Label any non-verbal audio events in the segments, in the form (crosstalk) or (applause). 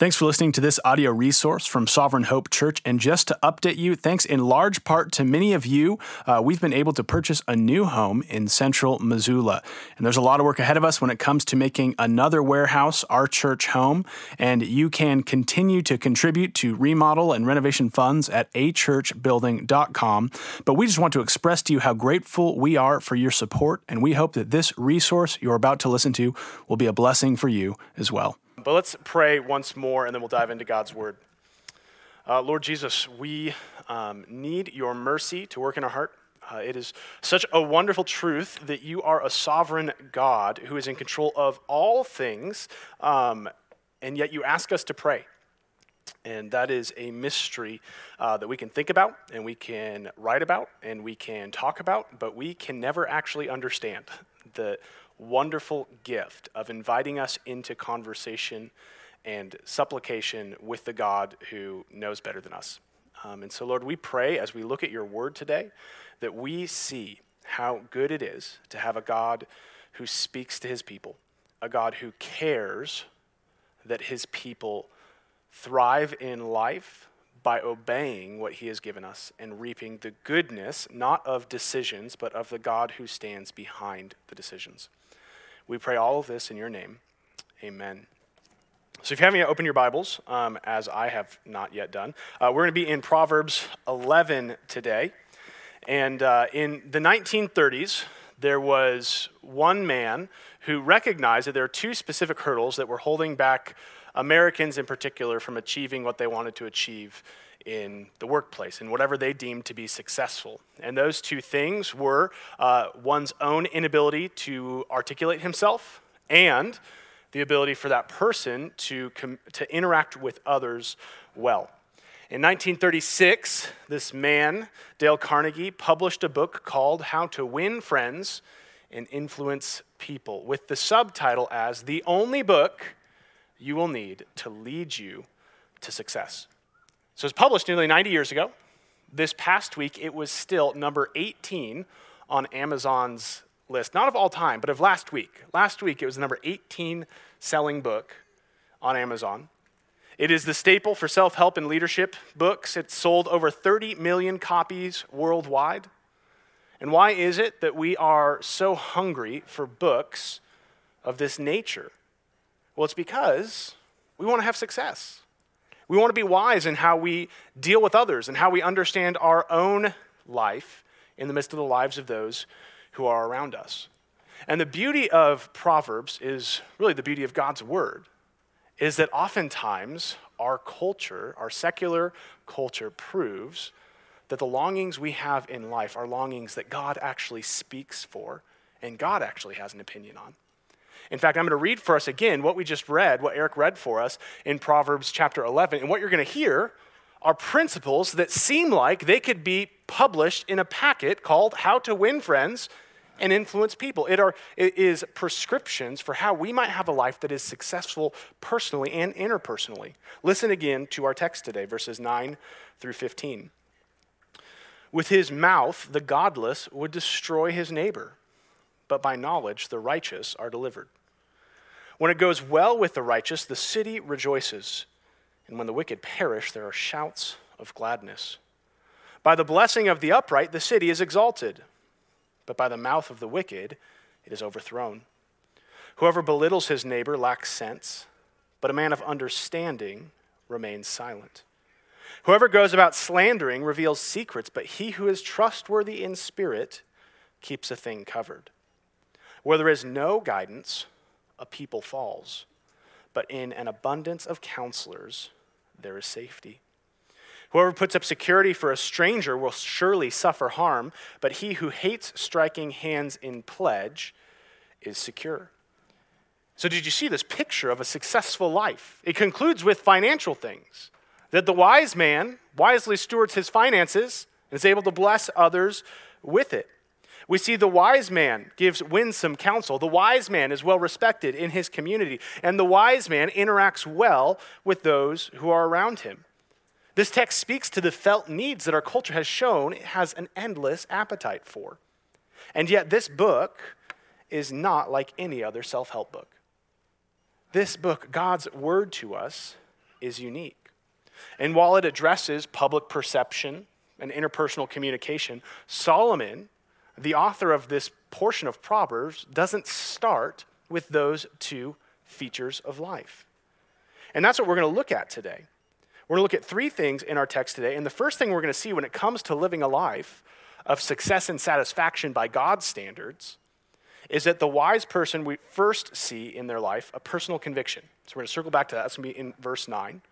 Thanks for listening to this audio resource from Sovereign Hope Church. And just to update you, thanks in large part to many of you, uh, we've been able to purchase a new home in central Missoula. And there's a lot of work ahead of us when it comes to making another warehouse our church home. And you can continue to contribute to remodel and renovation funds at achurchbuilding.com. But we just want to express to you how grateful we are for your support. And we hope that this resource you're about to listen to will be a blessing for you as well. But let's pray once more and then we'll dive into God's word. Uh, Lord Jesus, we um, need your mercy to work in our heart. Uh, it is such a wonderful truth that you are a sovereign God who is in control of all things, um, and yet you ask us to pray. And that is a mystery uh, that we can think about and we can write about and we can talk about, but we can never actually understand. The wonderful gift of inviting us into conversation and supplication with the God who knows better than us. Um, and so, Lord, we pray as we look at your word today that we see how good it is to have a God who speaks to his people, a God who cares that his people thrive in life by obeying what he has given us and reaping the goodness, not of decisions, but of the God who stands behind the decisions. We pray all of this in your name. Amen. So, if you haven't yet opened your Bibles, um, as I have not yet done, uh, we're going to be in Proverbs 11 today. And uh, in the 1930s, there was one man who recognized that there are two specific hurdles that were holding back Americans in particular from achieving what they wanted to achieve in the workplace and whatever they deemed to be successful. And those two things were uh, one's own inability to articulate himself and the ability for that person to, com- to interact with others well. In 1936, this man, Dale Carnegie, published a book called How to Win Friends and Influence People, with the subtitle as The Only Book You Will Need to Lead You to Success. So it was published nearly 90 years ago. This past week, it was still number 18 on Amazon's list, not of all time, but of last week. Last week, it was the number 18 selling book on Amazon. It is the staple for self help and leadership books. It's sold over 30 million copies worldwide. And why is it that we are so hungry for books of this nature? Well, it's because we want to have success. We want to be wise in how we deal with others and how we understand our own life in the midst of the lives of those who are around us. And the beauty of Proverbs is really the beauty of God's word, is that oftentimes our culture, our secular culture, proves that the longings we have in life are longings that God actually speaks for and God actually has an opinion on. In fact, I'm going to read for us again what we just read, what Eric read for us in Proverbs chapter 11. And what you're going to hear are principles that seem like they could be published in a packet called How to Win Friends and Influence People. It, are, it is prescriptions for how we might have a life that is successful personally and interpersonally. Listen again to our text today, verses 9 through 15. With his mouth, the godless would destroy his neighbor, but by knowledge, the righteous are delivered. When it goes well with the righteous, the city rejoices. And when the wicked perish, there are shouts of gladness. By the blessing of the upright, the city is exalted. But by the mouth of the wicked, it is overthrown. Whoever belittles his neighbor lacks sense, but a man of understanding remains silent. Whoever goes about slandering reveals secrets, but he who is trustworthy in spirit keeps a thing covered. Where there is no guidance, a people falls, but in an abundance of counselors, there is safety. Whoever puts up security for a stranger will surely suffer harm, but he who hates striking hands in pledge is secure. So, did you see this picture of a successful life? It concludes with financial things that the wise man wisely stewards his finances and is able to bless others with it. We see the wise man gives winsome counsel. The wise man is well respected in his community, and the wise man interacts well with those who are around him. This text speaks to the felt needs that our culture has shown it has an endless appetite for. And yet, this book is not like any other self help book. This book, God's word to us, is unique. And while it addresses public perception and interpersonal communication, Solomon, the author of this portion of Proverbs, doesn't start with those two features of life. And that's what we're going to look at today. We're going to look at three things in our text today. And the first thing we're going to see when it comes to living a life of success and satisfaction by God's standards is that the wise person we first see in their life a personal conviction. So we're going to circle back to that. That's going to be in verse 9.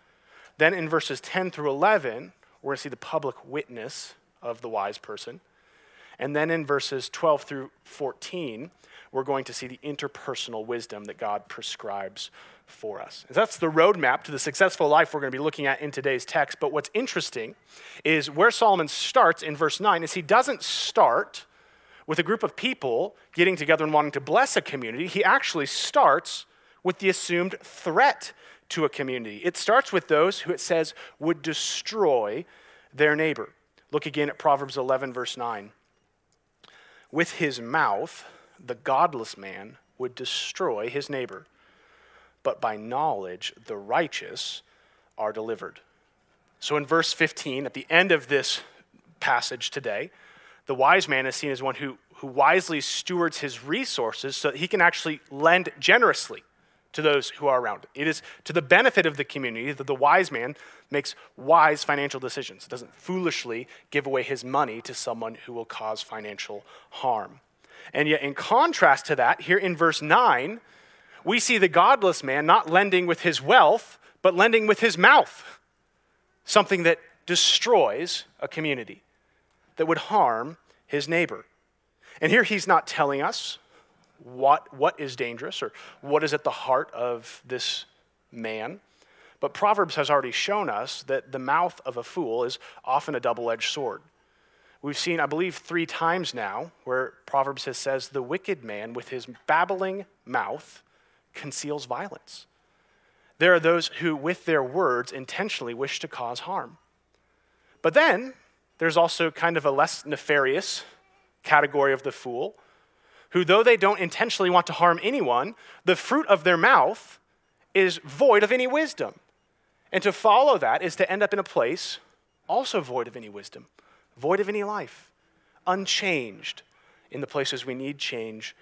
Then in verses 10 through 11, we're going to see the public witness of the wise person. And then in verses 12 through 14, we're going to see the interpersonal wisdom that God prescribes for us. That's the roadmap to the successful life we're going to be looking at in today's text. But what's interesting is where Solomon starts in verse 9 is he doesn't start with a group of people getting together and wanting to bless a community. He actually starts with the assumed threat to a community. It starts with those who it says would destroy their neighbor. Look again at Proverbs 11, verse 9. With his mouth, the godless man would destroy his neighbor, but by knowledge, the righteous are delivered. So in verse 15, at the end of this passage today, the wise man is seen as one who, who wisely stewards his resources so that he can actually lend generously to those who are around. It is to the benefit of the community that the wise man makes wise financial decisions. It doesn't foolishly give away his money to someone who will cause financial harm. And yet, in contrast to that, here in verse 9, we see the godless man not lending with his wealth, but lending with his mouth, something that destroys a community, that would harm his neighbor. And here he's not telling us what, what is dangerous or what is at the heart of this man. But Proverbs has already shown us that the mouth of a fool is often a double edged sword. We've seen, I believe, three times now where Proverbs has says, the wicked man with his babbling mouth conceals violence. There are those who, with their words, intentionally wish to cause harm. But then there's also kind of a less nefarious category of the fool who, though they don't intentionally want to harm anyone, the fruit of their mouth is void of any wisdom. And to follow that is to end up in a place also void of any wisdom, void of any life, unchanged in the places we need change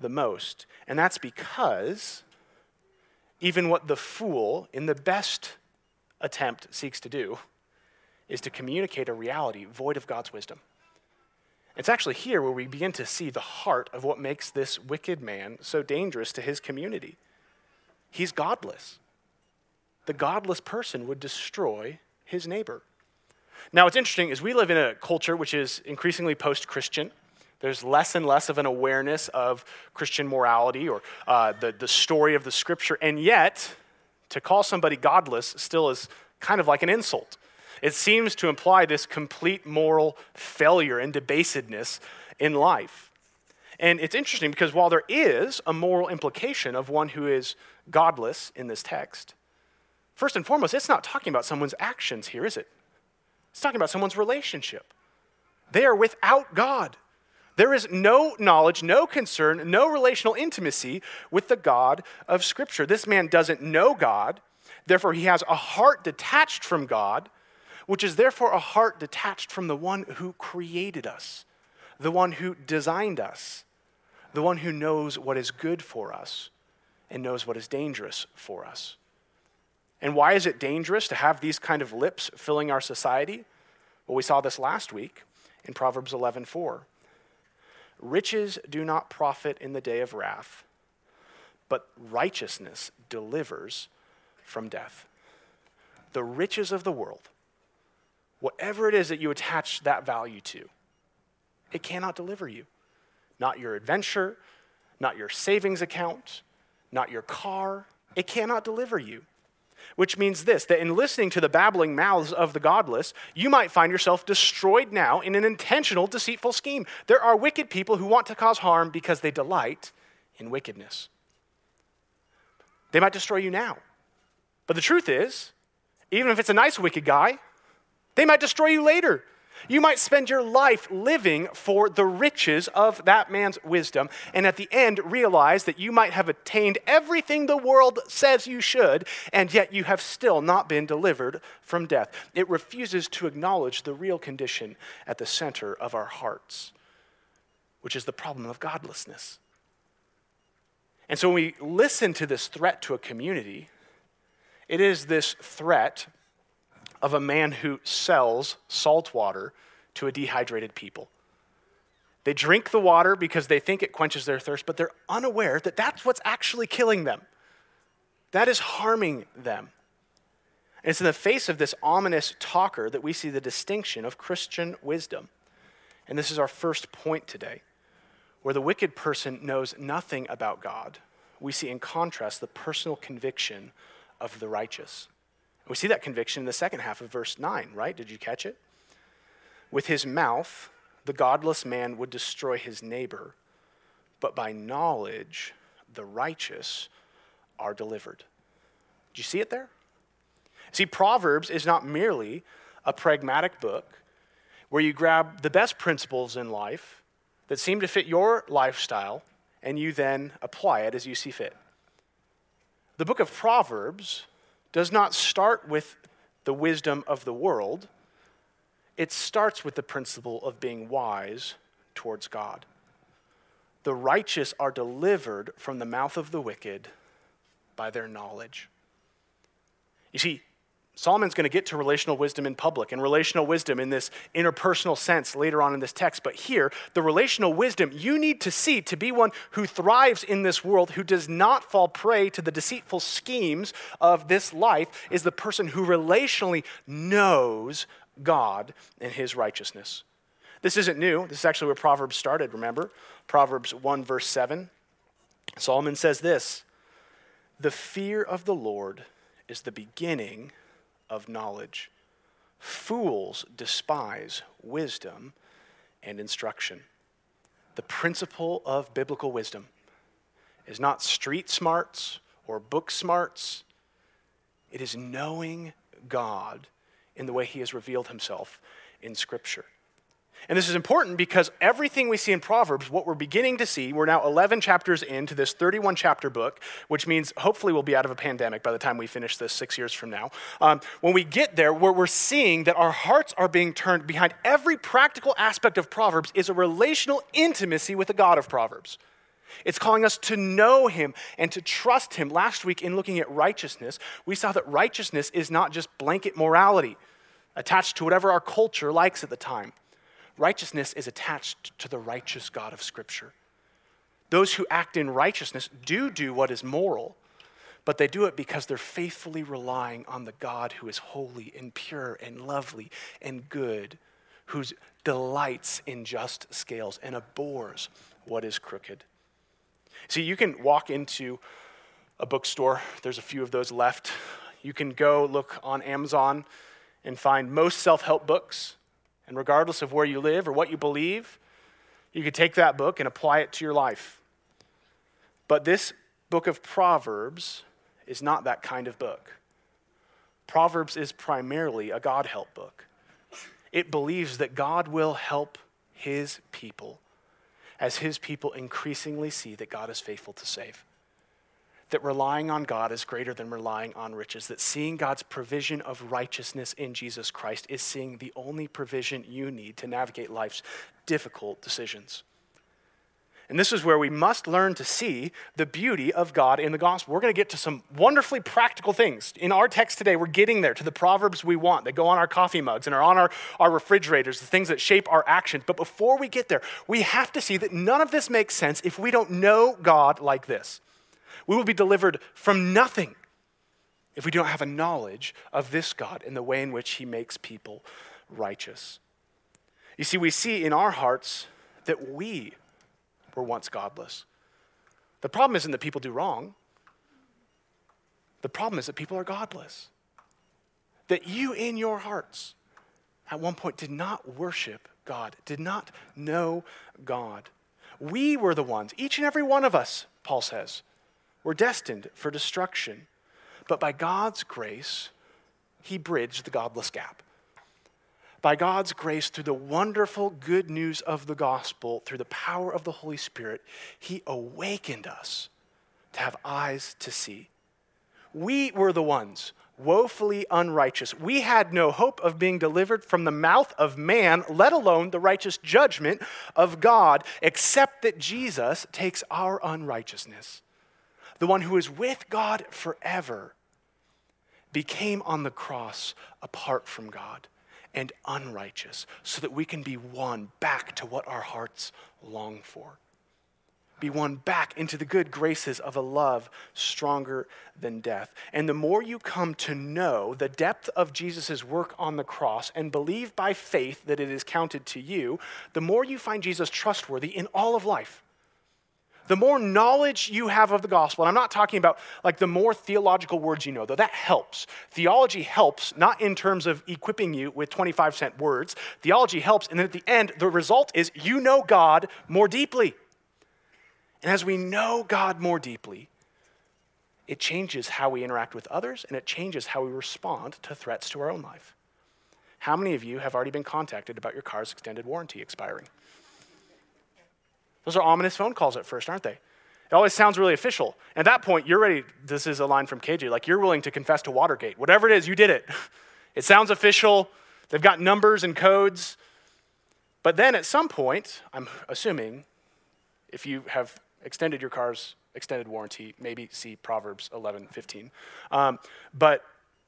the most. And that's because even what the fool, in the best attempt, seeks to do is to communicate a reality void of God's wisdom. It's actually here where we begin to see the heart of what makes this wicked man so dangerous to his community. He's godless. The godless person would destroy his neighbor. Now, what's interesting is we live in a culture which is increasingly post Christian. There's less and less of an awareness of Christian morality or uh, the, the story of the scripture. And yet, to call somebody godless still is kind of like an insult. It seems to imply this complete moral failure and debasedness in life. And it's interesting because while there is a moral implication of one who is godless in this text, first and foremost, it's not talking about someone's actions here, is it? It's talking about someone's relationship. They are without God. There is no knowledge, no concern, no relational intimacy with the God of Scripture. This man doesn't know God, therefore, he has a heart detached from God which is therefore a heart detached from the one who created us, the one who designed us, the one who knows what is good for us and knows what is dangerous for us. And why is it dangerous to have these kind of lips filling our society? Well, we saw this last week in Proverbs 11:4. Riches do not profit in the day of wrath, but righteousness delivers from death. The riches of the world whatever it is that you attach that value to, it cannot deliver you. Not your adventure, not your savings account, not your car. It cannot deliver you. Which means this that in listening to the babbling mouths of the godless, you might find yourself destroyed now in an intentional, deceitful scheme. There are wicked people who want to cause harm because they delight in wickedness. They might destroy you now. But the truth is, even if it's a nice wicked guy, they might destroy you later You might spend your life living for the riches of that man's wisdom, and at the end realize that you might have attained everything the world says you should, and yet you have still not been delivered from death. It refuses to acknowledge the real condition at the center of our hearts, which is the problem of godlessness. And so when we listen to this threat to a community, it is this threat of a man who sells salt water to a dehydrated people. They drink the water because they think it quenches their thirst, but they're unaware that that's what's actually killing them. That is harming them. And it's in the face of this ominous talker that we see the distinction of Christian wisdom. And this is our first point today. Where the wicked person knows nothing about God, we see in contrast the personal conviction of the righteous. We see that conviction in the second half of verse 9, right? Did you catch it? With his mouth, the godless man would destroy his neighbor, but by knowledge, the righteous are delivered. Do you see it there? See, Proverbs is not merely a pragmatic book where you grab the best principles in life that seem to fit your lifestyle and you then apply it as you see fit. The book of Proverbs does not start with the wisdom of the world, it starts with the principle of being wise towards God. The righteous are delivered from the mouth of the wicked by their knowledge. You see, Solomon's going to get to relational wisdom in public and relational wisdom in this interpersonal sense later on in this text. But here, the relational wisdom you need to see to be one who thrives in this world, who does not fall prey to the deceitful schemes of this life, is the person who relationally knows God and his righteousness. This isn't new. This is actually where Proverbs started, remember? Proverbs 1, verse 7. Solomon says this The fear of the Lord is the beginning of knowledge. Fools despise wisdom and instruction. The principle of biblical wisdom is not street smarts or book smarts, it is knowing God in the way He has revealed Himself in Scripture. And this is important because everything we see in Proverbs, what we're beginning to see, we're now 11 chapters into this 31 chapter book, which means hopefully we'll be out of a pandemic by the time we finish this six years from now. Um, when we get there, where we're seeing that our hearts are being turned behind every practical aspect of Proverbs is a relational intimacy with the God of Proverbs. It's calling us to know Him and to trust Him. Last week, in looking at righteousness, we saw that righteousness is not just blanket morality attached to whatever our culture likes at the time. Righteousness is attached to the righteous God of Scripture. Those who act in righteousness do do what is moral, but they do it because they're faithfully relying on the God who is holy and pure and lovely and good, who delights in just scales and abhors what is crooked. See, you can walk into a bookstore, there's a few of those left. You can go look on Amazon and find most self help books. And regardless of where you live or what you believe, you could take that book and apply it to your life. But this book of Proverbs is not that kind of book. Proverbs is primarily a God help book. It believes that God will help his people as his people increasingly see that God is faithful to save that relying on God is greater than relying on riches, that seeing God's provision of righteousness in Jesus Christ is seeing the only provision you need to navigate life's difficult decisions. And this is where we must learn to see the beauty of God in the gospel. We're going to get to some wonderfully practical things. In our text today, we're getting there to the proverbs we want that go on our coffee mugs and are on our, our refrigerators, the things that shape our actions. But before we get there, we have to see that none of this makes sense if we don't know God like this. We will be delivered from nothing if we don't have a knowledge of this God and the way in which he makes people righteous. You see, we see in our hearts that we were once godless. The problem isn't that people do wrong, the problem is that people are godless. That you in your hearts at one point did not worship God, did not know God. We were the ones, each and every one of us, Paul says, were destined for destruction. But by God's grace, He bridged the godless gap. by God's grace, through the wonderful good news of the gospel, through the power of the Holy Spirit, He awakened us to have eyes to see. We were the ones woefully unrighteous. We had no hope of being delivered from the mouth of man, let alone the righteous judgment of God, except that Jesus takes our unrighteousness. The one who is with God forever became on the cross apart from God and unrighteous so that we can be won back to what our hearts long for. Be won back into the good graces of a love stronger than death. And the more you come to know the depth of Jesus' work on the cross and believe by faith that it is counted to you, the more you find Jesus trustworthy in all of life the more knowledge you have of the gospel, and I'm not talking about like the more theological words you know, though that helps. Theology helps, not in terms of equipping you with 25 cent words. Theology helps, and then at the end, the result is you know God more deeply. And as we know God more deeply, it changes how we interact with others and it changes how we respond to threats to our own life. How many of you have already been contacted about your car's extended warranty expiring? Those are ominous phone calls at first, aren't they? It always sounds really official. At that point, you're ready. This is a line from KJ. Like, you're willing to confess to Watergate. Whatever it is, you did it. (laughs) It sounds official. They've got numbers and codes. But then at some point, I'm assuming, if you have extended your car's extended warranty, maybe see Proverbs 11, 15. Um, but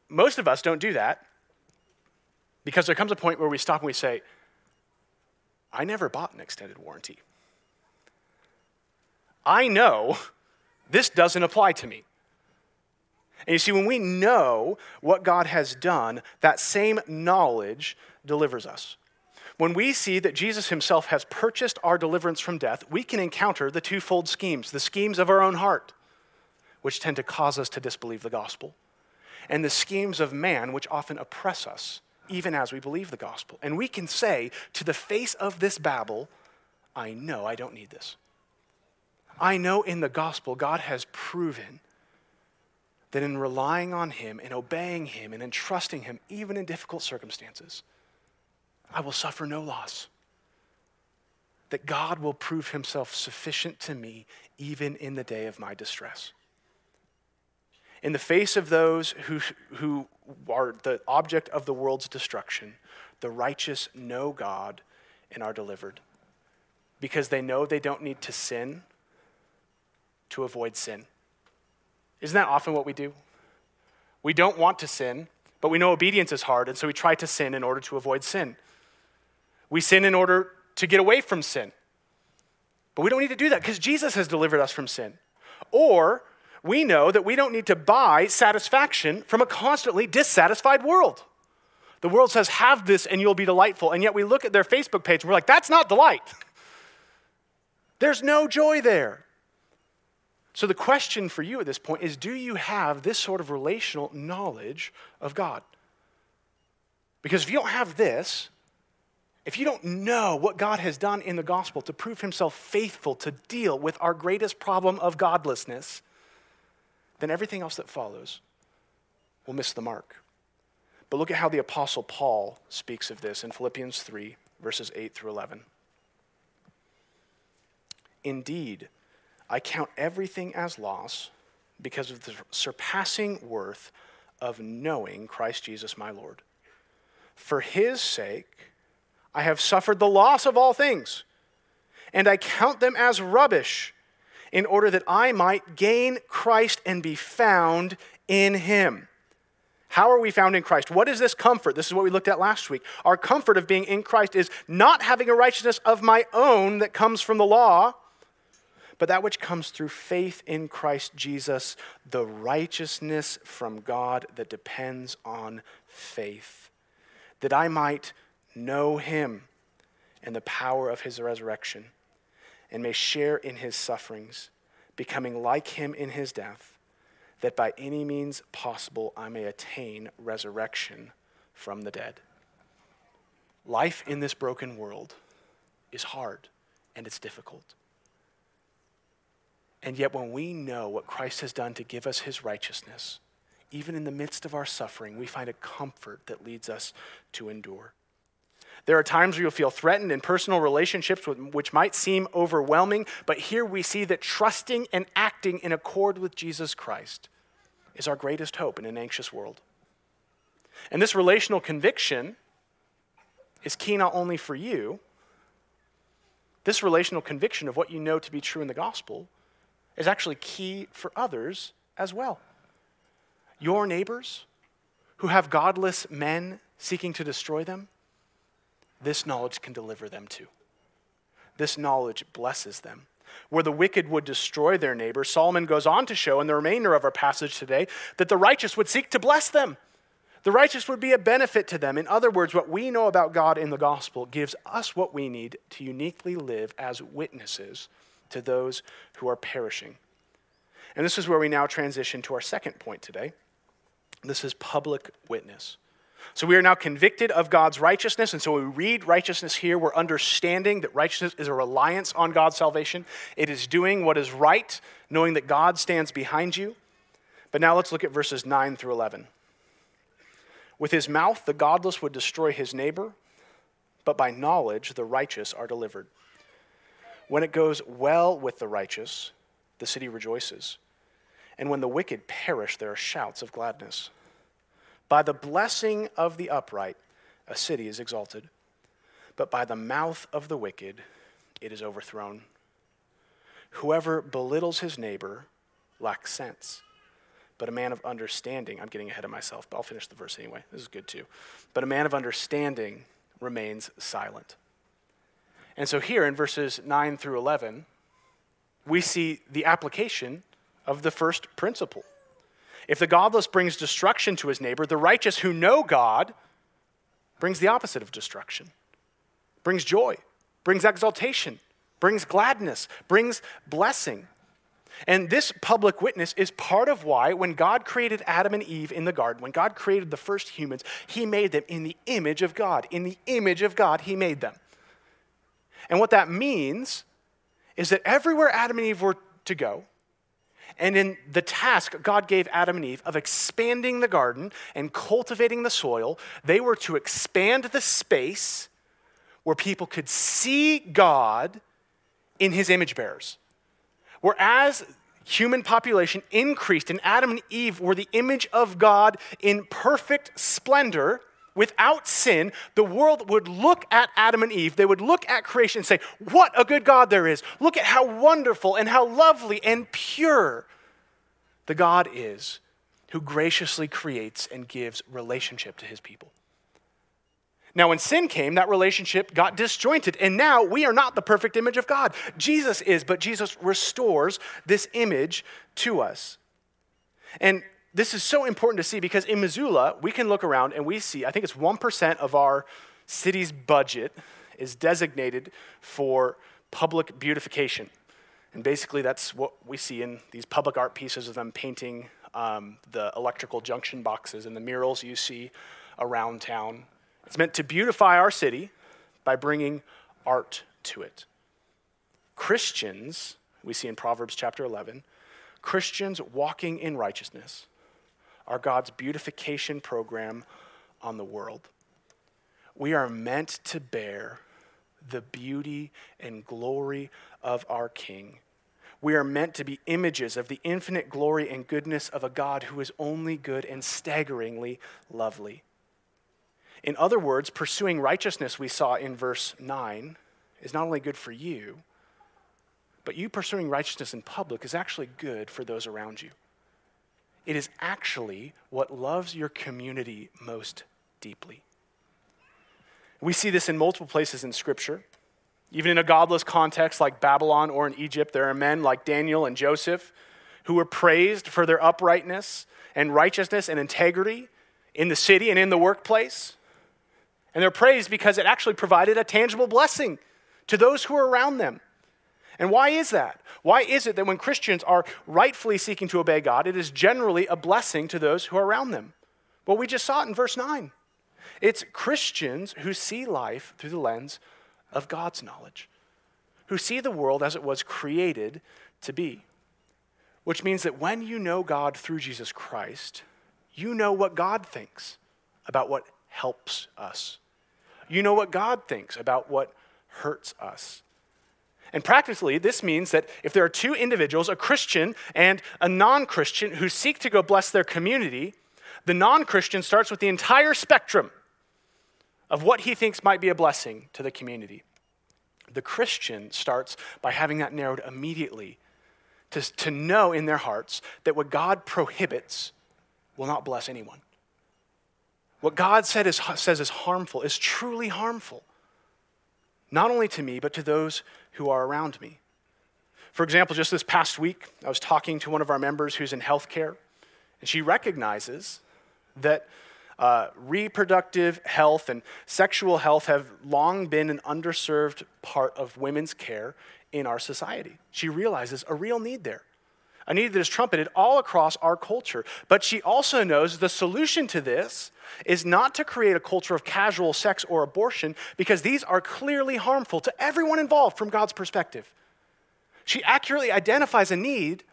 most of us don't do that because there comes a point where we stop and we say, I never bought an extended warranty. I know this doesn't apply to me. And you see, when we know what God has done, that same knowledge delivers us. When we see that Jesus himself has purchased our deliverance from death, we can encounter the twofold schemes the schemes of our own heart, which tend to cause us to disbelieve the gospel, and the schemes of man, which often oppress us, even as we believe the gospel. And we can say to the face of this babble, I know I don't need this. I know in the gospel, God has proven that in relying on Him and obeying Him and entrusting Him, even in difficult circumstances, I will suffer no loss. That God will prove Himself sufficient to me even in the day of my distress. In the face of those who, who are the object of the world's destruction, the righteous know God and are delivered because they know they don't need to sin to avoid sin. Isn't that often what we do? We don't want to sin, but we know obedience is hard, and so we try to sin in order to avoid sin. We sin in order to get away from sin. But we don't need to do that because Jesus has delivered us from sin. Or we know that we don't need to buy satisfaction from a constantly dissatisfied world. The world says, have this and you'll be delightful. And yet we look at their Facebook page and we're like, that's not delight. (laughs) There's no joy there. So, the question for you at this point is do you have this sort of relational knowledge of God? Because if you don't have this, if you don't know what God has done in the gospel to prove himself faithful to deal with our greatest problem of godlessness, then everything else that follows will miss the mark. But look at how the Apostle Paul speaks of this in Philippians 3, verses 8 through 11. Indeed, I count everything as loss because of the surpassing worth of knowing Christ Jesus my Lord. For his sake, I have suffered the loss of all things, and I count them as rubbish in order that I might gain Christ and be found in him. How are we found in Christ? What is this comfort? This is what we looked at last week. Our comfort of being in Christ is not having a righteousness of my own that comes from the law but that which comes through faith in Christ Jesus, the righteousness from God that depends on faith, that I might know him and the power of his resurrection, and may share in his sufferings, becoming like him in his death, that by any means possible I may attain resurrection from the dead. Life in this broken world is hard and it's difficult. And yet, when we know what Christ has done to give us his righteousness, even in the midst of our suffering, we find a comfort that leads us to endure. There are times where you'll feel threatened in personal relationships, which might seem overwhelming, but here we see that trusting and acting in accord with Jesus Christ is our greatest hope in an anxious world. And this relational conviction is key not only for you, this relational conviction of what you know to be true in the gospel is actually key for others as well. Your neighbors who have godless men seeking to destroy them, this knowledge can deliver them to. This knowledge blesses them. Where the wicked would destroy their neighbor, Solomon goes on too show in the remainder of our passage today that the righteous would seek to bless them. The righteous would be a benefit to them. In other words, what we know about God in the gospel gives us what we need to uniquely live as witnesses to those who are perishing. And this is where we now transition to our second point today. This is public witness. So we are now convicted of God's righteousness. And so we read righteousness here, we're understanding that righteousness is a reliance on God's salvation. It is doing what is right, knowing that God stands behind you. But now let's look at verses 9 through 11. With his mouth, the godless would destroy his neighbor, but by knowledge, the righteous are delivered. When it goes well with the righteous, the city rejoices. And when the wicked perish, there are shouts of gladness. By the blessing of the upright, a city is exalted, but by the mouth of the wicked, it is overthrown. Whoever belittles his neighbor lacks sense, but a man of understanding, I'm getting ahead of myself, but I'll finish the verse anyway. This is good too. But a man of understanding remains silent. And so here in verses 9 through 11, we see the application of the first principle. If the godless brings destruction to his neighbor, the righteous who know God brings the opposite of destruction, brings joy, brings exaltation, brings gladness, brings blessing. And this public witness is part of why, when God created Adam and Eve in the garden, when God created the first humans, He made them in the image of God. In the image of God, He made them. And what that means is that everywhere Adam and Eve were to go, and in the task God gave Adam and Eve of expanding the garden and cultivating the soil, they were to expand the space where people could see God in his image bearers. Whereas human population increased and Adam and Eve were the image of God in perfect splendor, without sin, the world would look at Adam and Eve, they would look at creation and say, What a good God there is. Look at how wonderful and how lovely and pure the God is who graciously creates and gives relationship to his people. Now, when sin came, that relationship got disjointed, and now we are not the perfect image of God. Jesus is, but Jesus restores this image to us. And this is so important to see because in Missoula, we can look around and we see, I think it's 1% of our city's budget is designated for public beautification. And basically, that's what we see in these public art pieces of them painting um, the electrical junction boxes and the murals you see around town. It's meant to beautify our city by bringing art to it. Christians, we see in Proverbs chapter 11, Christians walking in righteousness are God's beautification program on the world. We are meant to bear the beauty and glory of our King. We are meant to be images of the infinite glory and goodness of a God who is only good and staggeringly lovely. In other words, pursuing righteousness, we saw in verse 9, is not only good for you, but you pursuing righteousness in public is actually good for those around you. It is actually what loves your community most deeply. We see this in multiple places in Scripture. Even in a godless context like Babylon or in Egypt, there are men like Daniel and Joseph who were praised for their uprightness and righteousness and integrity in the city and in the workplace. And they're praised because it actually provided a tangible blessing to those who are around them. And why is that? Why is it that when Christians are rightfully seeking to obey God, it is generally a blessing to those who are around them? Well, we just saw it in verse 9. It's Christians who see life through the lens of God's knowledge, who see the world as it was created to be. Which means that when you know God through Jesus Christ, you know what God thinks about what helps us. You know what God thinks about what hurts us. And practically, this means that if there are two individuals, a Christian and a non Christian, who seek to go bless their community, the non Christian starts with the entire spectrum of what he thinks might be a blessing to the community. The Christian starts by having that narrowed immediately to, to know in their hearts that what God prohibits will not bless anyone. What God said is, says is harmful is truly harmful, not only to me, but to those who are around me. For example, just this past week, I was talking to one of our members who's in healthcare, and she recognizes that uh, reproductive health and sexual health have long been an underserved part of women's care in our society. She realizes a real need there, a need that is trumpeted all across our culture. But she also knows the solution to this is not to create a culture of casual sex or abortion, because these are clearly harmful to everyone involved from God's perspective. She accurately identifies a need,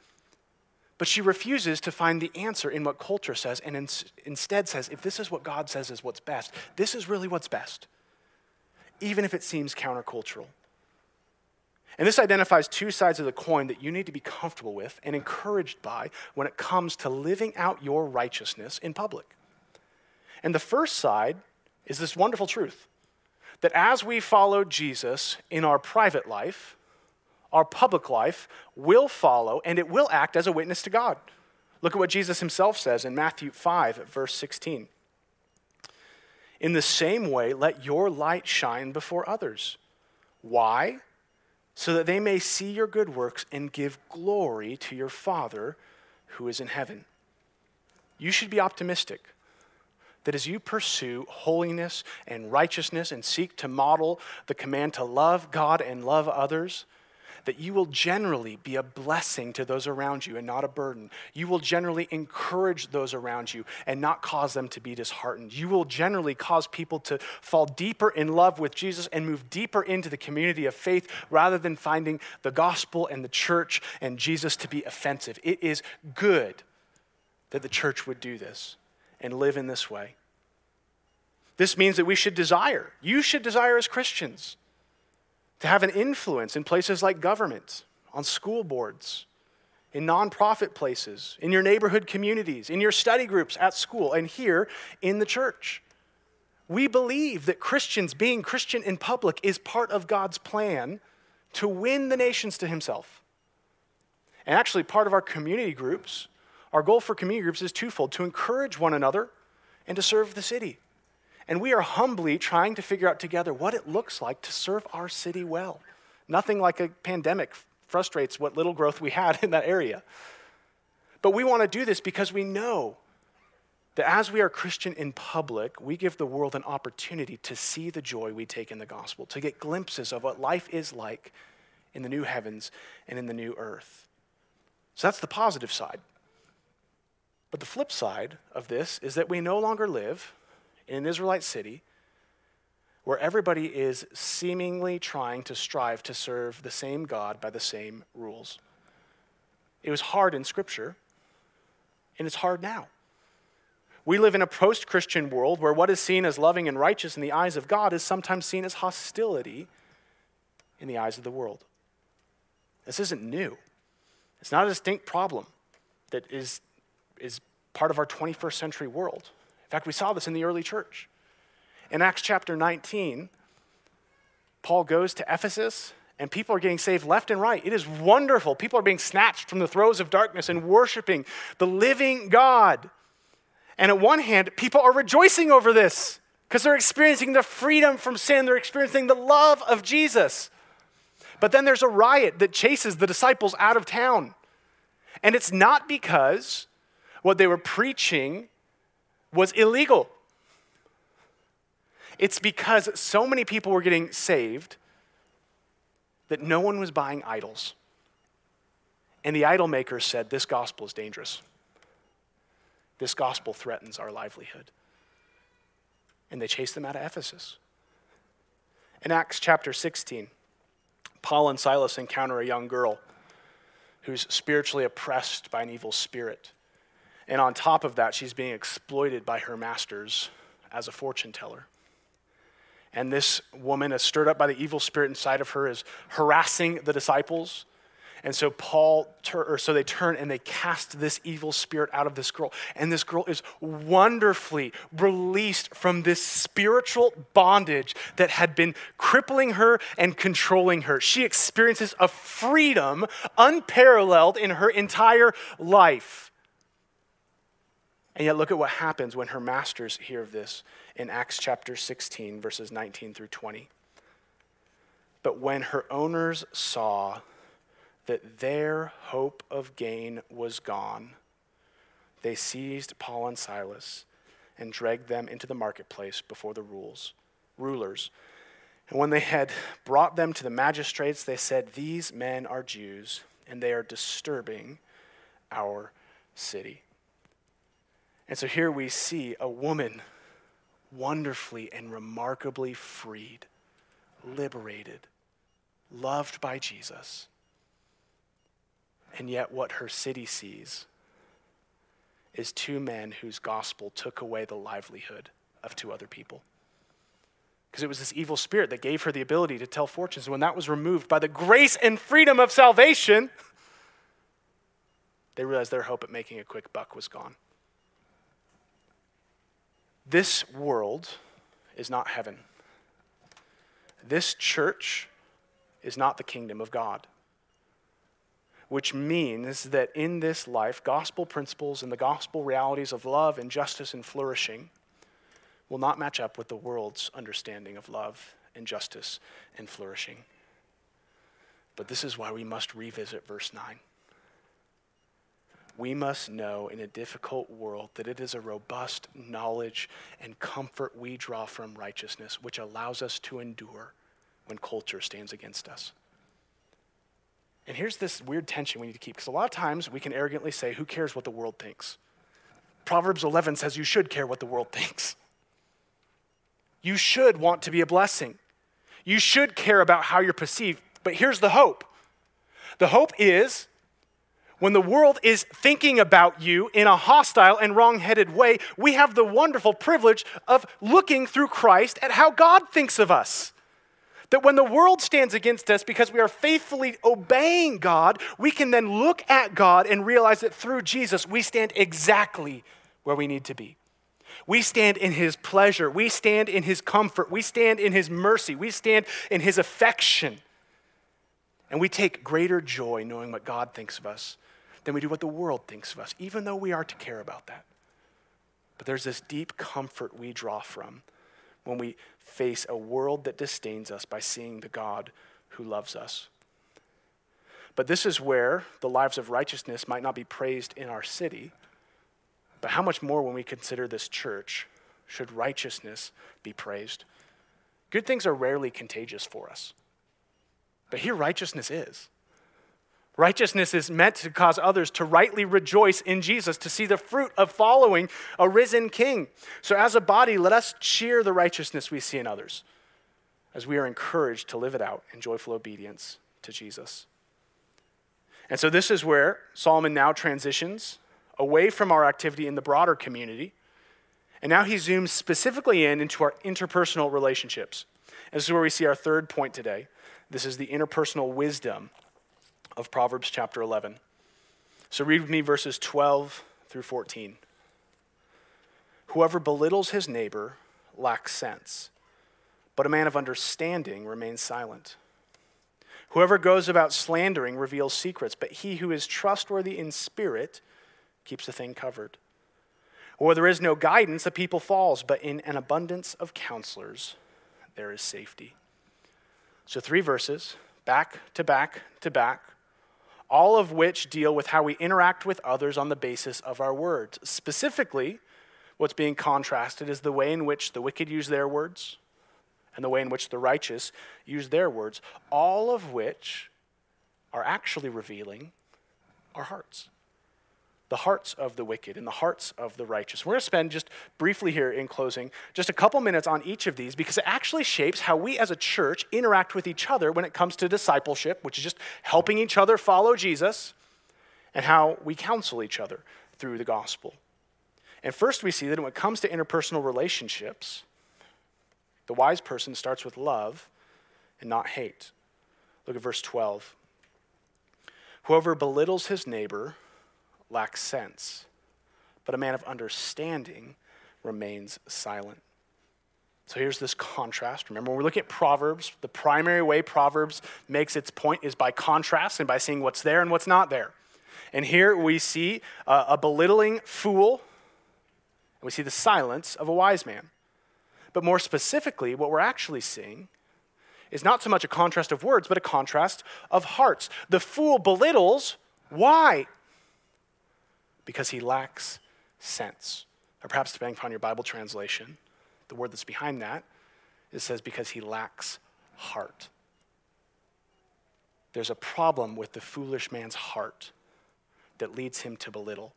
but she refuses to find the answer in what culture says and in, instead says, if this is what God says is what's best, this is really what's best, even if it seems countercultural. And this identifies two sides of the coin that you need to be comfortable with and encouraged by when it comes to living out your righteousness in public. And the first side is this wonderful truth that as we follow Jesus in our private life, our public life will follow and it will act as a witness to God. Look at what Jesus himself says in Matthew 5, verse 16. In the same way, let your light shine before others. Why? So that they may see your good works and give glory to your Father who is in heaven. You should be optimistic that as you pursue holiness and righteousness and seek to model the command to love God and love others, that you will generally be a blessing to those around you and not a burden. You will generally encourage those around you and not cause them to be disheartened. You will generally cause people to fall deeper in love with Jesus and move deeper into the community of faith rather than finding the gospel and the church and Jesus to be offensive. It is good that the church would do this and live in this way. This means that we should desire, you should desire as Christians, to have an influence in places like government, on school boards, in nonprofit places, in your neighborhood communities, in your study groups at school, and here in the church. We believe that Christians being Christian in public is part of God's plan to win the nations to Himself. And actually, part of our community groups our goal for community groups is twofold to encourage one another and to serve the city. And we are humbly trying to figure out together what it looks like to serve our city well. Nothing like a pandemic frustrates what little growth we had (laughs) in that area. But we want to do this because we know that as we are Christian in public, we give the world an opportunity to see the joy we take in the gospel, to get glimpses of what life is like in the new heavens and in the new earth. So that's the positive side. But the flip side of this is that we no longer live in an Israelite city where everybody is seemingly trying to strive to serve the same God by the same rules. It was hard in Scripture, and it's hard now. We live in a post Christian world where what is seen as loving and righteous in the eyes of God is sometimes seen as hostility in the eyes of the world. This isn't new, it's not a distinct problem that is is part of our 21st century world. In fact, we saw this in the early church. In Acts chapter 19, Paul goes to Ephesus and people are getting saved left and right. It is wonderful. People are being snatched from the throes of darkness and worshiping the living God. And at one hand, people are rejoicing over this because they're experiencing the freedom from sin, they're experiencing the love of Jesus. But then there's a riot that chases the disciples out of town. And it's not because what they were preaching was illegal. It's because so many people were getting saved that no one was buying idols. And the idol makers said, This gospel is dangerous. This gospel threatens our livelihood. And they chased them out of Ephesus. In Acts chapter 16, Paul and Silas encounter a young girl who's spiritually oppressed by an evil spirit. And on top of that, she's being exploited by her masters as a fortune teller. And this woman, is stirred up by the evil spirit inside of her, is harassing the disciples. And so Paul, or so they turn and they cast this evil spirit out of this girl. And this girl is wonderfully released from this spiritual bondage that had been crippling her and controlling her. She experiences a freedom unparalleled in her entire life. And yet, look at what happens when her masters hear of this in Acts chapter 16, verses 19 through 20. But when her owners saw that their hope of gain was gone, they seized Paul and Silas and dragged them into the marketplace before the rules, rulers. And when they had brought them to the magistrates, they said, These men are Jews, and they are disturbing our city. And so here we see a woman wonderfully and remarkably freed, liberated, loved by Jesus. And yet, what her city sees is two men whose gospel took away the livelihood of two other people. Because it was this evil spirit that gave her the ability to tell fortunes. And when that was removed by the grace and freedom of salvation, they realized their hope at making a quick buck was gone. This world is not heaven. This church is not the kingdom of God which means that in this life, gospel principles and the gospel realities of love and justice and flourishing will not match up with the world's understanding of love and justice and flourishing. But this is why we must revisit verse 9. We must know in a difficult world that it is a robust knowledge and comfort we draw from righteousness, which allows us to endure when culture stands against us. And here's this weird tension we need to keep because a lot of times we can arrogantly say, Who cares what the world thinks? Proverbs 11 says you should care what the world thinks. You should want to be a blessing. You should care about how you're perceived. But here's the hope the hope is when the world is thinking about you in a hostile and wrong headed way, we have the wonderful privilege of looking through Christ at how God thinks of us. That when the world stands against us because we are faithfully obeying God, we can then look at God and realize that through Jesus, we stand exactly where we need to be. We stand in his pleasure. We stand in his comfort. We stand in his mercy. We stand in his affection. And we take greater joy knowing what God thinks of us than we do what the world thinks of us, even though we are to care about that. But there's this deep comfort we draw from when we face a world that disdains us by seeing the God who loves us. But this is where the lives of righteousness might not be praised in our city, but how much more when we consider this church should righteousness be praised? Good things are rarely contagious for us, but here righteousness is. Righteousness is meant to cause others to rightly rejoice in Jesus, to see the fruit of following a risen king. So, as a body, let us cheer the righteousness we see in others as we are encouraged to live it out in joyful obedience to Jesus. And so, this is where Solomon now transitions away from our activity in the broader community. And now he zooms specifically in into our interpersonal relationships. This is where we see our third point today. This is the interpersonal wisdom of Proverbs chapter 11. So read with me verses 12 through 14. Whoever belittles his neighbor lacks sense, but a man of understanding remains silent. Whoever goes about slandering reveals secrets, but he who is trustworthy in spirit keeps the thing covered. Where there is no guidance, the people falls, but in an abundance of counselors, there is safety. So, three verses, back to back to back, all of which deal with how we interact with others on the basis of our words. Specifically, what's being contrasted is the way in which the wicked use their words and the way in which the righteous use their words, all of which are actually revealing our hearts the hearts of the wicked and the hearts of the righteous. We're going to spend just briefly here in closing just a couple minutes on each of these because it actually shapes how we as a church interact with each other when it comes to discipleship, which is just helping each other follow Jesus, and how we counsel each other through the gospel. And first, we see that when it comes to interpersonal relationships, The wise person starts with love and not hate. Look at verse 12. Whoever belittles his neighbor lacks sense, but a man of understanding remains silent. So here's this contrast. Remember, when we look at Proverbs, the primary way Proverbs makes its point is by contrast and by seeing what's there and what's not there. And here we see uh, a belittling fool, and we see the silence of a wise man. But more specifically, what we're actually seeing is not so much a contrast of words, but a contrast of hearts. The fool belittles. Why? Because he lacks sense. Or perhaps, depending upon your Bible translation, the word that's behind that, it says because he lacks heart. There's a problem with the foolish man's heart that leads him to belittle.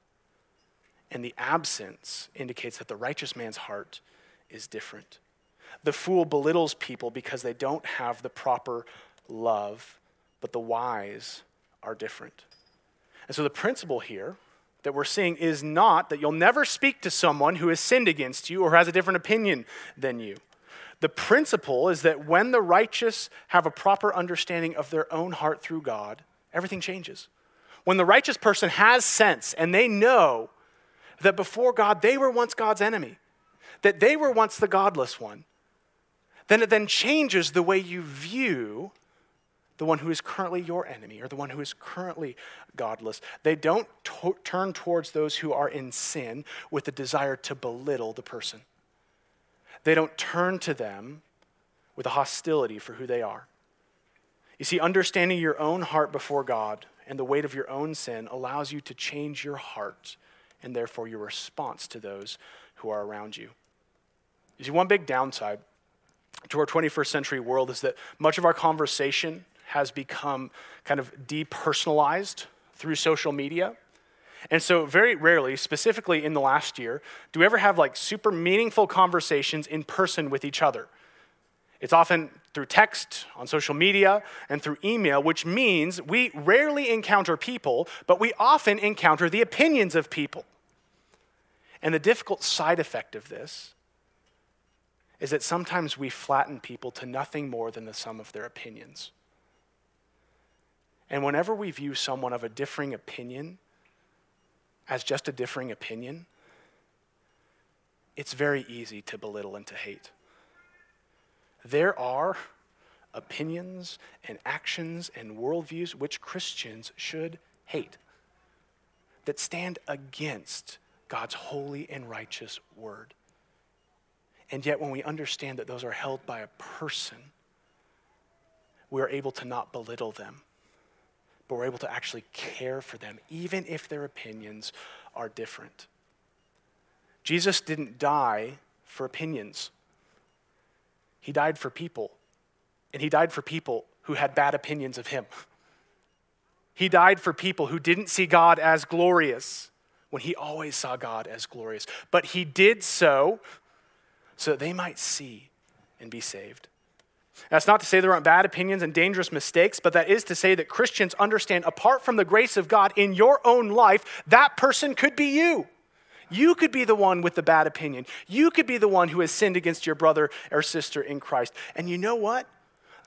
And the absence indicates that the righteous man's heart is different. The fool belittles people because they don't have the proper love, but the wise are different. And so the principle here that we're seeing is not that you'll never speak to someone who has sinned against you or has a different opinion than you. The principle is that when the righteous have a proper understanding of their own heart through God, everything changes. When the righteous person has sense and they know that before God they were once God's enemy, that they were once the godless one, then it then changes the way you view the one who is currently your enemy or the one who is currently godless. They don't to- turn towards those who are in sin with the desire to belittle the person. They don't turn to them with a hostility for who they are. You see, understanding your own heart before God and the weight of your own sin allows you to change your heart and therefore your response to those who are around you. You see, one big downside to our 21st century world is that much of our conversation has become kind of depersonalized through social media. And so, very rarely, specifically in the last year, do we ever have like super meaningful conversations in person with each other. It's often through text, on social media, and through email, which means we rarely encounter people, but we often encounter the opinions of people. And the difficult side effect of this is that sometimes we flatten people to nothing more than the sum of their opinions. And whenever we view someone of a differing opinion as just a differing opinion, it's very easy to belittle and to hate. There are opinions and actions and worldviews which Christians should hate that stand against God's holy and righteous word. And yet, when we understand that those are held by a person, we are able to not belittle them, but we're able to actually care for them, even if their opinions are different. Jesus didn't die for opinions, He died for people. And He died for people who had bad opinions of Him. He died for people who didn't see God as glorious when He always saw God as glorious. But He did so so that they might see and be saved. That's not to say there aren't bad opinions and dangerous mistakes, but that is to say that Christians understand apart from the grace of God in your own life, that person could be you. You could be the one with the bad opinion. You could be the one who has sinned against your brother or sister in Christ. And you know what?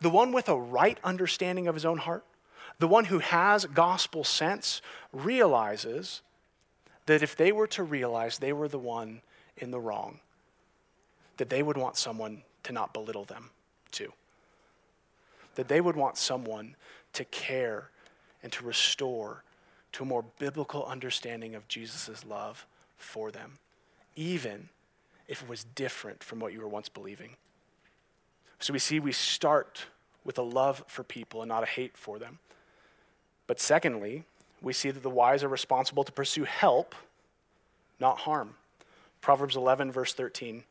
The one with a right understanding of his own heart, the one who has gospel sense, realizes that if they were to realize they were the one in the wrong, that they would want someone to not belittle them too. That they would want someone to care and to restore to a more biblical understanding of Jesus' love for them, even if it was different from what you were once believing. So we see we start with a love for people and not a hate for them. But secondly, we see that the wise are responsible to pursue help, not harm. Proverbs 11, verse 13.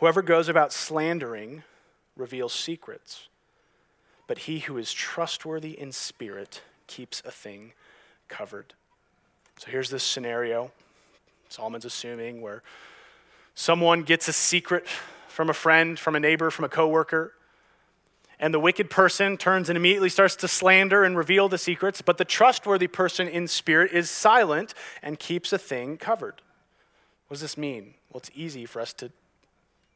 Whoever goes about slandering reveals secrets, but he who is trustworthy in spirit keeps a thing covered. So here's this scenario Solomon's assuming where someone gets a secret from a friend, from a neighbor, from a coworker, and the wicked person turns and immediately starts to slander and reveal the secrets, but the trustworthy person in spirit is silent and keeps a thing covered. What does this mean? Well, it's easy for us to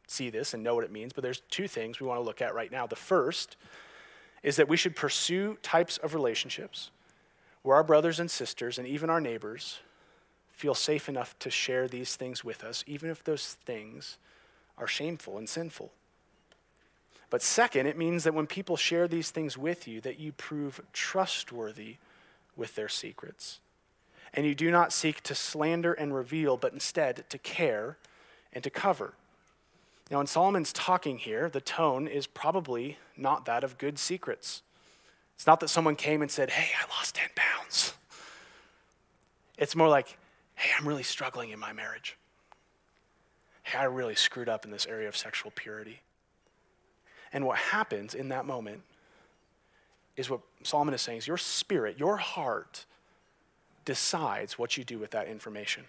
see this and know what it means, but there's two things we want to look at right now. The first is that we should pursue types of relationships where our brothers and sisters and even our neighbors feel safe enough to share these things with us, even if those things are shameful and sinful. But second, it means that when people share these things with you, that you prove trustworthy with their secrets. And you do not seek to slander and reveal, but instead to care and to cover. Now, in Solomon's talking here, the tone is probably not that of good secrets. It's not that someone came and said, Hey, I lost 10 pounds. It's more like, Hey, I'm really struggling in my marriage. Hey, I really screwed up in this area of sexual purity. And what happens in that moment is what Solomon is saying is your spirit, your heart, decides what you do with that information.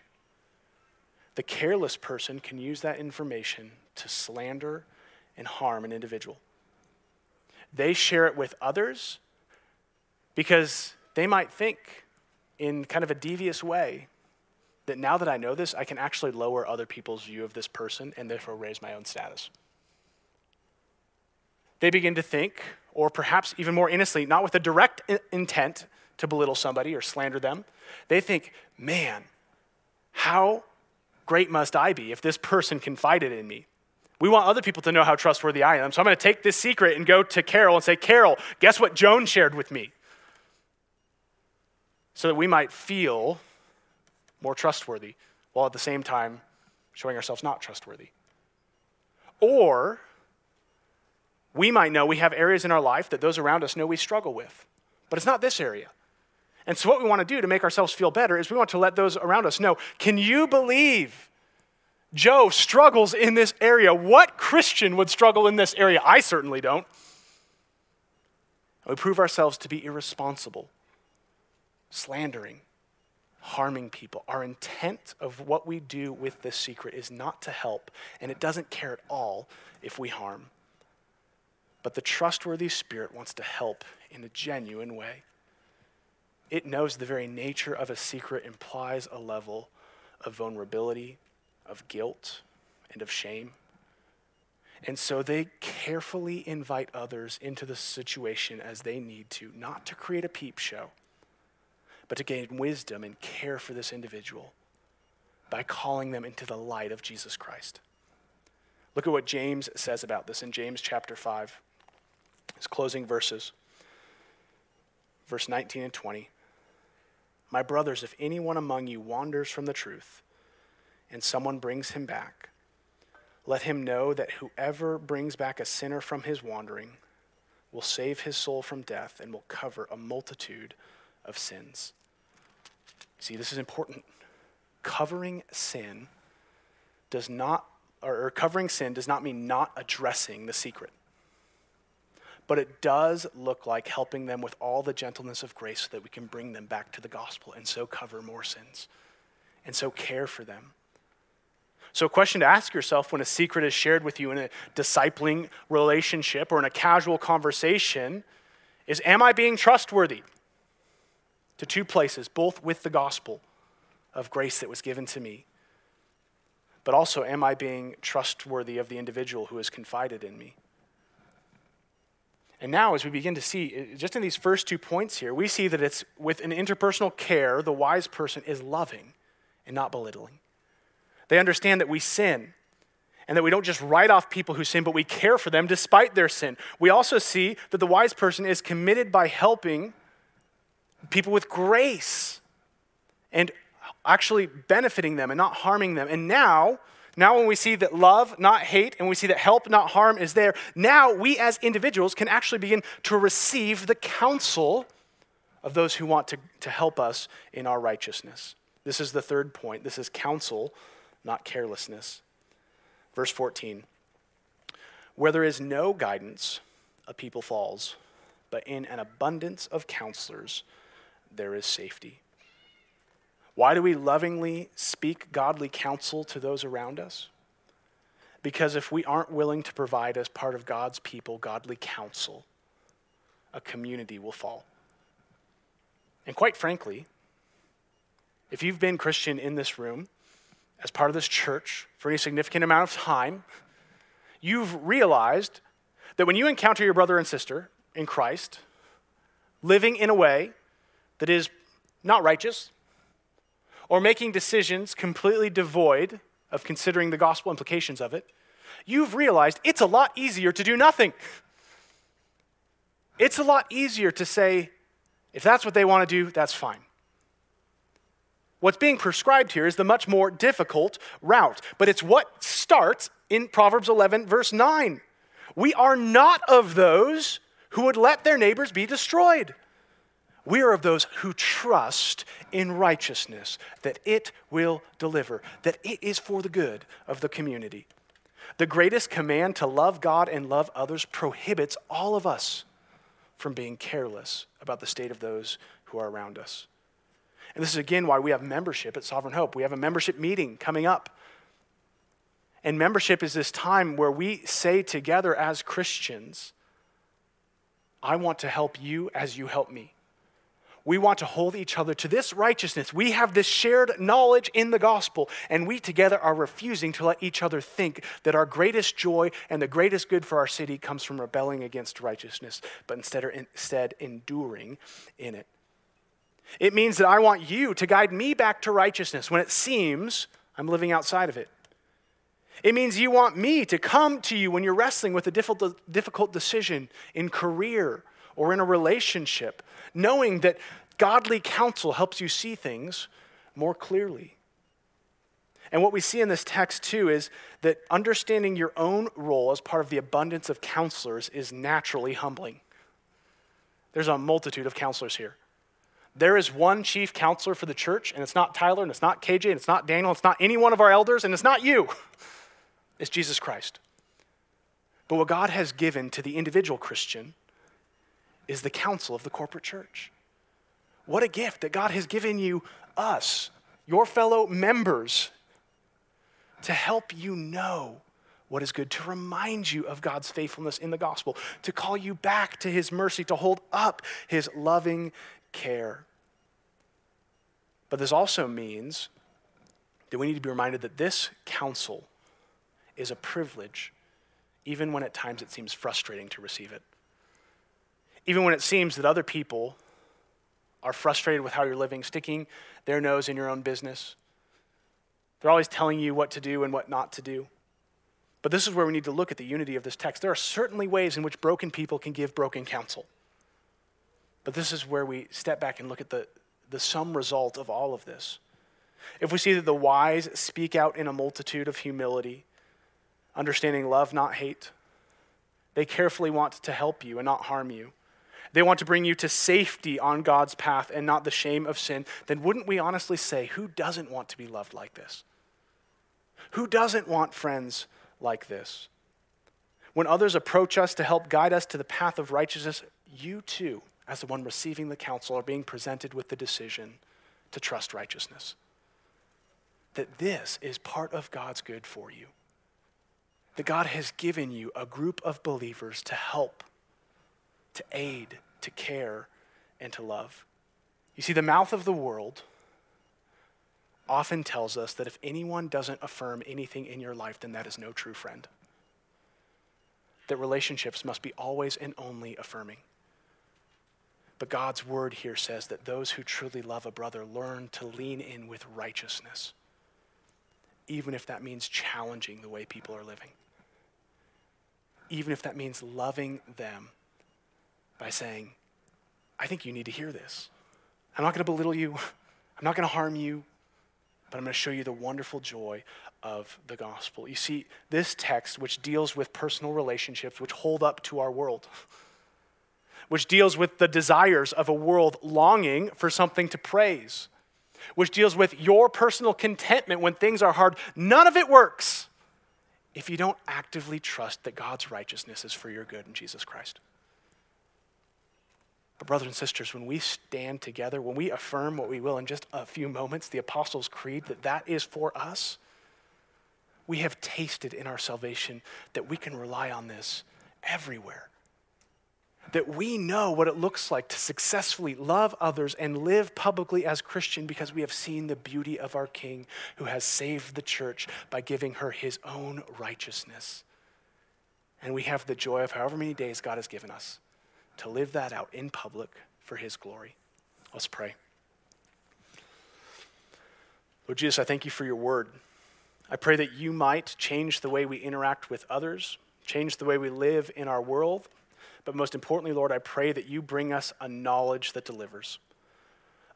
The careless person can use that information to slander and harm an individual. They share it with others because they might think in kind of a devious way that now that I know this, I can actually lower other people's view of this person and therefore raise my own status. They begin to think, or perhaps even more innocently, not with a direct intent to belittle somebody or slander them, they think, man, how great must I be if this person confided in me? We want other people to know how trustworthy I am. So I'm going to take this secret and go to Carol and say, Carol, guess what Joan shared with me? So that we might feel more trustworthy while at the same time showing ourselves not trustworthy. Or we might know we have areas in our life that those around us know we struggle with, but it's not this area. And so, what we want to do to make ourselves feel better is we want to let those around us know can you believe Joe struggles in this area? What Christian would struggle in this area? I certainly don't. We prove ourselves to be irresponsible, slandering, harming people. Our intent of what we do with this secret is not to help, and it doesn't care at all if we harm. But the trustworthy spirit wants to help in a genuine way it knows the very nature of a secret implies a level of vulnerability, of guilt, and of shame. And so they carefully invite others into the situation as they need to, not to create a peep show, but to gain wisdom and care for this individual by calling them into the light of Jesus Christ. Look at what James says about this in James chapter 5, his closing verses, verse 19 and 20. My brothers, if anyone among you wanders from the truth and someone brings him back, let him know that whoever brings back a sinner from his wandering will save his soul from death and will cover a multitude of sins. See, this is important. Covering sin does not, or covering sin does not mean not addressing the secret but it does look like helping them with all the gentleness of grace so that we can bring them back to the gospel and so cover more sins and so care for them. So, a question to ask yourself when a secret is shared with you in a discipling relationship or in a casual conversation is Am I being trustworthy? To two places, both with the gospel of grace that was given to me, but also, am I being trustworthy of the individual who has confided in me? And now, as we begin to see, uh, just in these first two points here, we see that it's with an interpersonal care, the wise person is loving and not belittling. They understand that we sin and that we don't just write off people who sin, but we care for them despite their sin. We also see that the wise person is committed by helping people with grace and actually benefiting them and not harming them. And now, now, when we see that love, not hate, and we see that help, not harm is there, now we as individuals can actually begin to receive the counsel of those who want to, to help us in our righteousness. This is the third point. This is counsel, not carelessness. Verse 14 Where there is no guidance, a people falls, but in an abundance of counselors, there is safety. Why do we lovingly speak godly counsel to those around us? Because if we aren't willing to provide as part of God's people godly counsel, a community will fall. And quite frankly, if you've been Christian in this room, as part of this church, for any significant amount of time, you've realized that when you encounter your brother and sister in Christ, living in a way that is not righteous, or making decisions completely devoid of considering the gospel implications of it, you've realized it's a lot easier to do nothing. It's a lot easier to say, if that's what they want to do, that's fine. What's being prescribed here is the much more difficult route, but it's what starts in Proverbs 11, verse 9. We are not of those who would let their neighbors be destroyed. We are of those who trust in righteousness, that it will deliver, that it is for the good of the community. The greatest command to love God and love others prohibits all of us from being careless about the state of those who are around us. And this is again why we have membership at Sovereign Hope. We have a membership meeting coming up. And membership is this time where we say together as Christians, I want to help you as you help me we want to hold each other to this righteousness. We have this shared knowledge in the gospel, and we together are refusing to let each other think that our greatest joy and the greatest good for our city comes from rebelling against righteousness, but instead, instead enduring in it. It means that I want you to guide me back to righteousness when it seems I'm living outside of it. It means you want me to come to you when you're wrestling with a difficult decision in career or in a relationship, knowing that godly counsel helps you see things more clearly. And what we see in this text, too, is that understanding your own role as part of the abundance of counselors is naturally humbling. There's a multitude of counselors here. There is one chief counselor for the church, and it's not Tyler, and it's not KJ, and it's not Daniel, it's not any one of our elders, and it's not you. (laughs) It's Jesus Christ. But what God has given to the individual Christian is the counsel of the corporate church. What a gift that God has given you, us, your fellow members, to help you know what is good, to remind you of God's faithfulness in the gospel, to call you back to his mercy, to hold up his loving care. But this also means that we need to be reminded that this counsel is a privilege, even when at times it seems frustrating to receive it. Even when it seems that other people are frustrated with how you're living, sticking their nose in your own business. They're always telling you what to do and what not to do. But this is where we need to look at the unity of this text. There are certainly ways in which broken people can give broken counsel. But this is where we step back and look at the, the sum result of all of this. If we see that the wise speak out in a multitude of humility, understanding love, not hate, they carefully want to help you and not harm you. They want to bring you to safety on God's path and not the shame of sin, then wouldn't we honestly say, who doesn't want to be loved like this? Who doesn't want friends like this? When others approach us to help guide us to the path of righteousness, you too, as the one receiving the counsel, are being presented with the decision to trust righteousness. That this is part of God's good for you. That God has given you a group of believers to help, to aid, to care, and to love. You see, the mouth of the world often tells us that if anyone doesn't affirm anything in your life, then that is no true friend. That relationships must be always and only affirming. But God's word here says that those who truly love a brother learn to lean in with righteousness, even if that means challenging the way people are living, even if that means loving them by saying, I think you need to hear this. I'm not going to belittle you, (laughs) I'm not going to harm you, but I'm going to show you the wonderful joy of the gospel. You see, this text, which deals with personal relationships, which hold up to our world, (laughs) which deals with the desires of a world longing for something to praise, which deals with your personal contentment when things are hard, none of it works if you don't actively trust that God's righteousness is for your good in Jesus Christ. But, brothers and sisters, when we stand together, when we affirm what we will in just a few moments, the Apostles' Creed, that that is for us, we have tasted in our salvation that we can rely on this everywhere. That we know what it looks like to successfully love others and live publicly as Christian because we have seen the beauty of our King who has saved the church by giving her his own righteousness And we have the joy of however many days God has given us to live that out in public for His glory. Let's pray. Lord Jesus, I thank you for your word. I pray that you might change the way we interact with others, change the way we live in our world. But most importantly, Lord, I pray that you bring us a knowledge that delivers,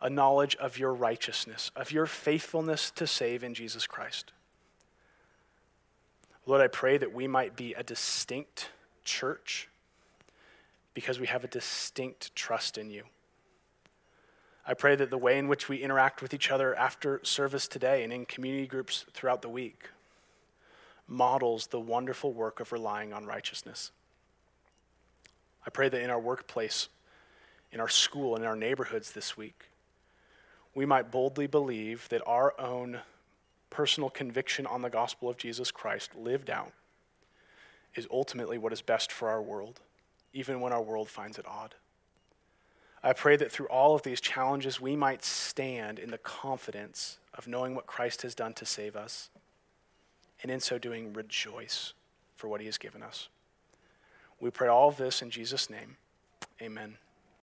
a knowledge of your righteousness, of your faithfulness to save in Jesus Christ. Lord, I pray that we might be a distinct church because we have a distinct trust in you. I pray that the way in which we interact with each other after service today and in community groups throughout the week models the wonderful work of relying on righteousness. I pray that in our workplace, in our school, in our neighborhoods this week, we might boldly believe that our own personal conviction on the gospel of Jesus Christ lived out is ultimately what is best for our world, even when our world finds it odd. I pray that through all of these challenges, we might stand in the confidence of knowing what Christ has done to save us, and in so doing, rejoice for what he has given us. We pray all of this in Jesus' name. Amen.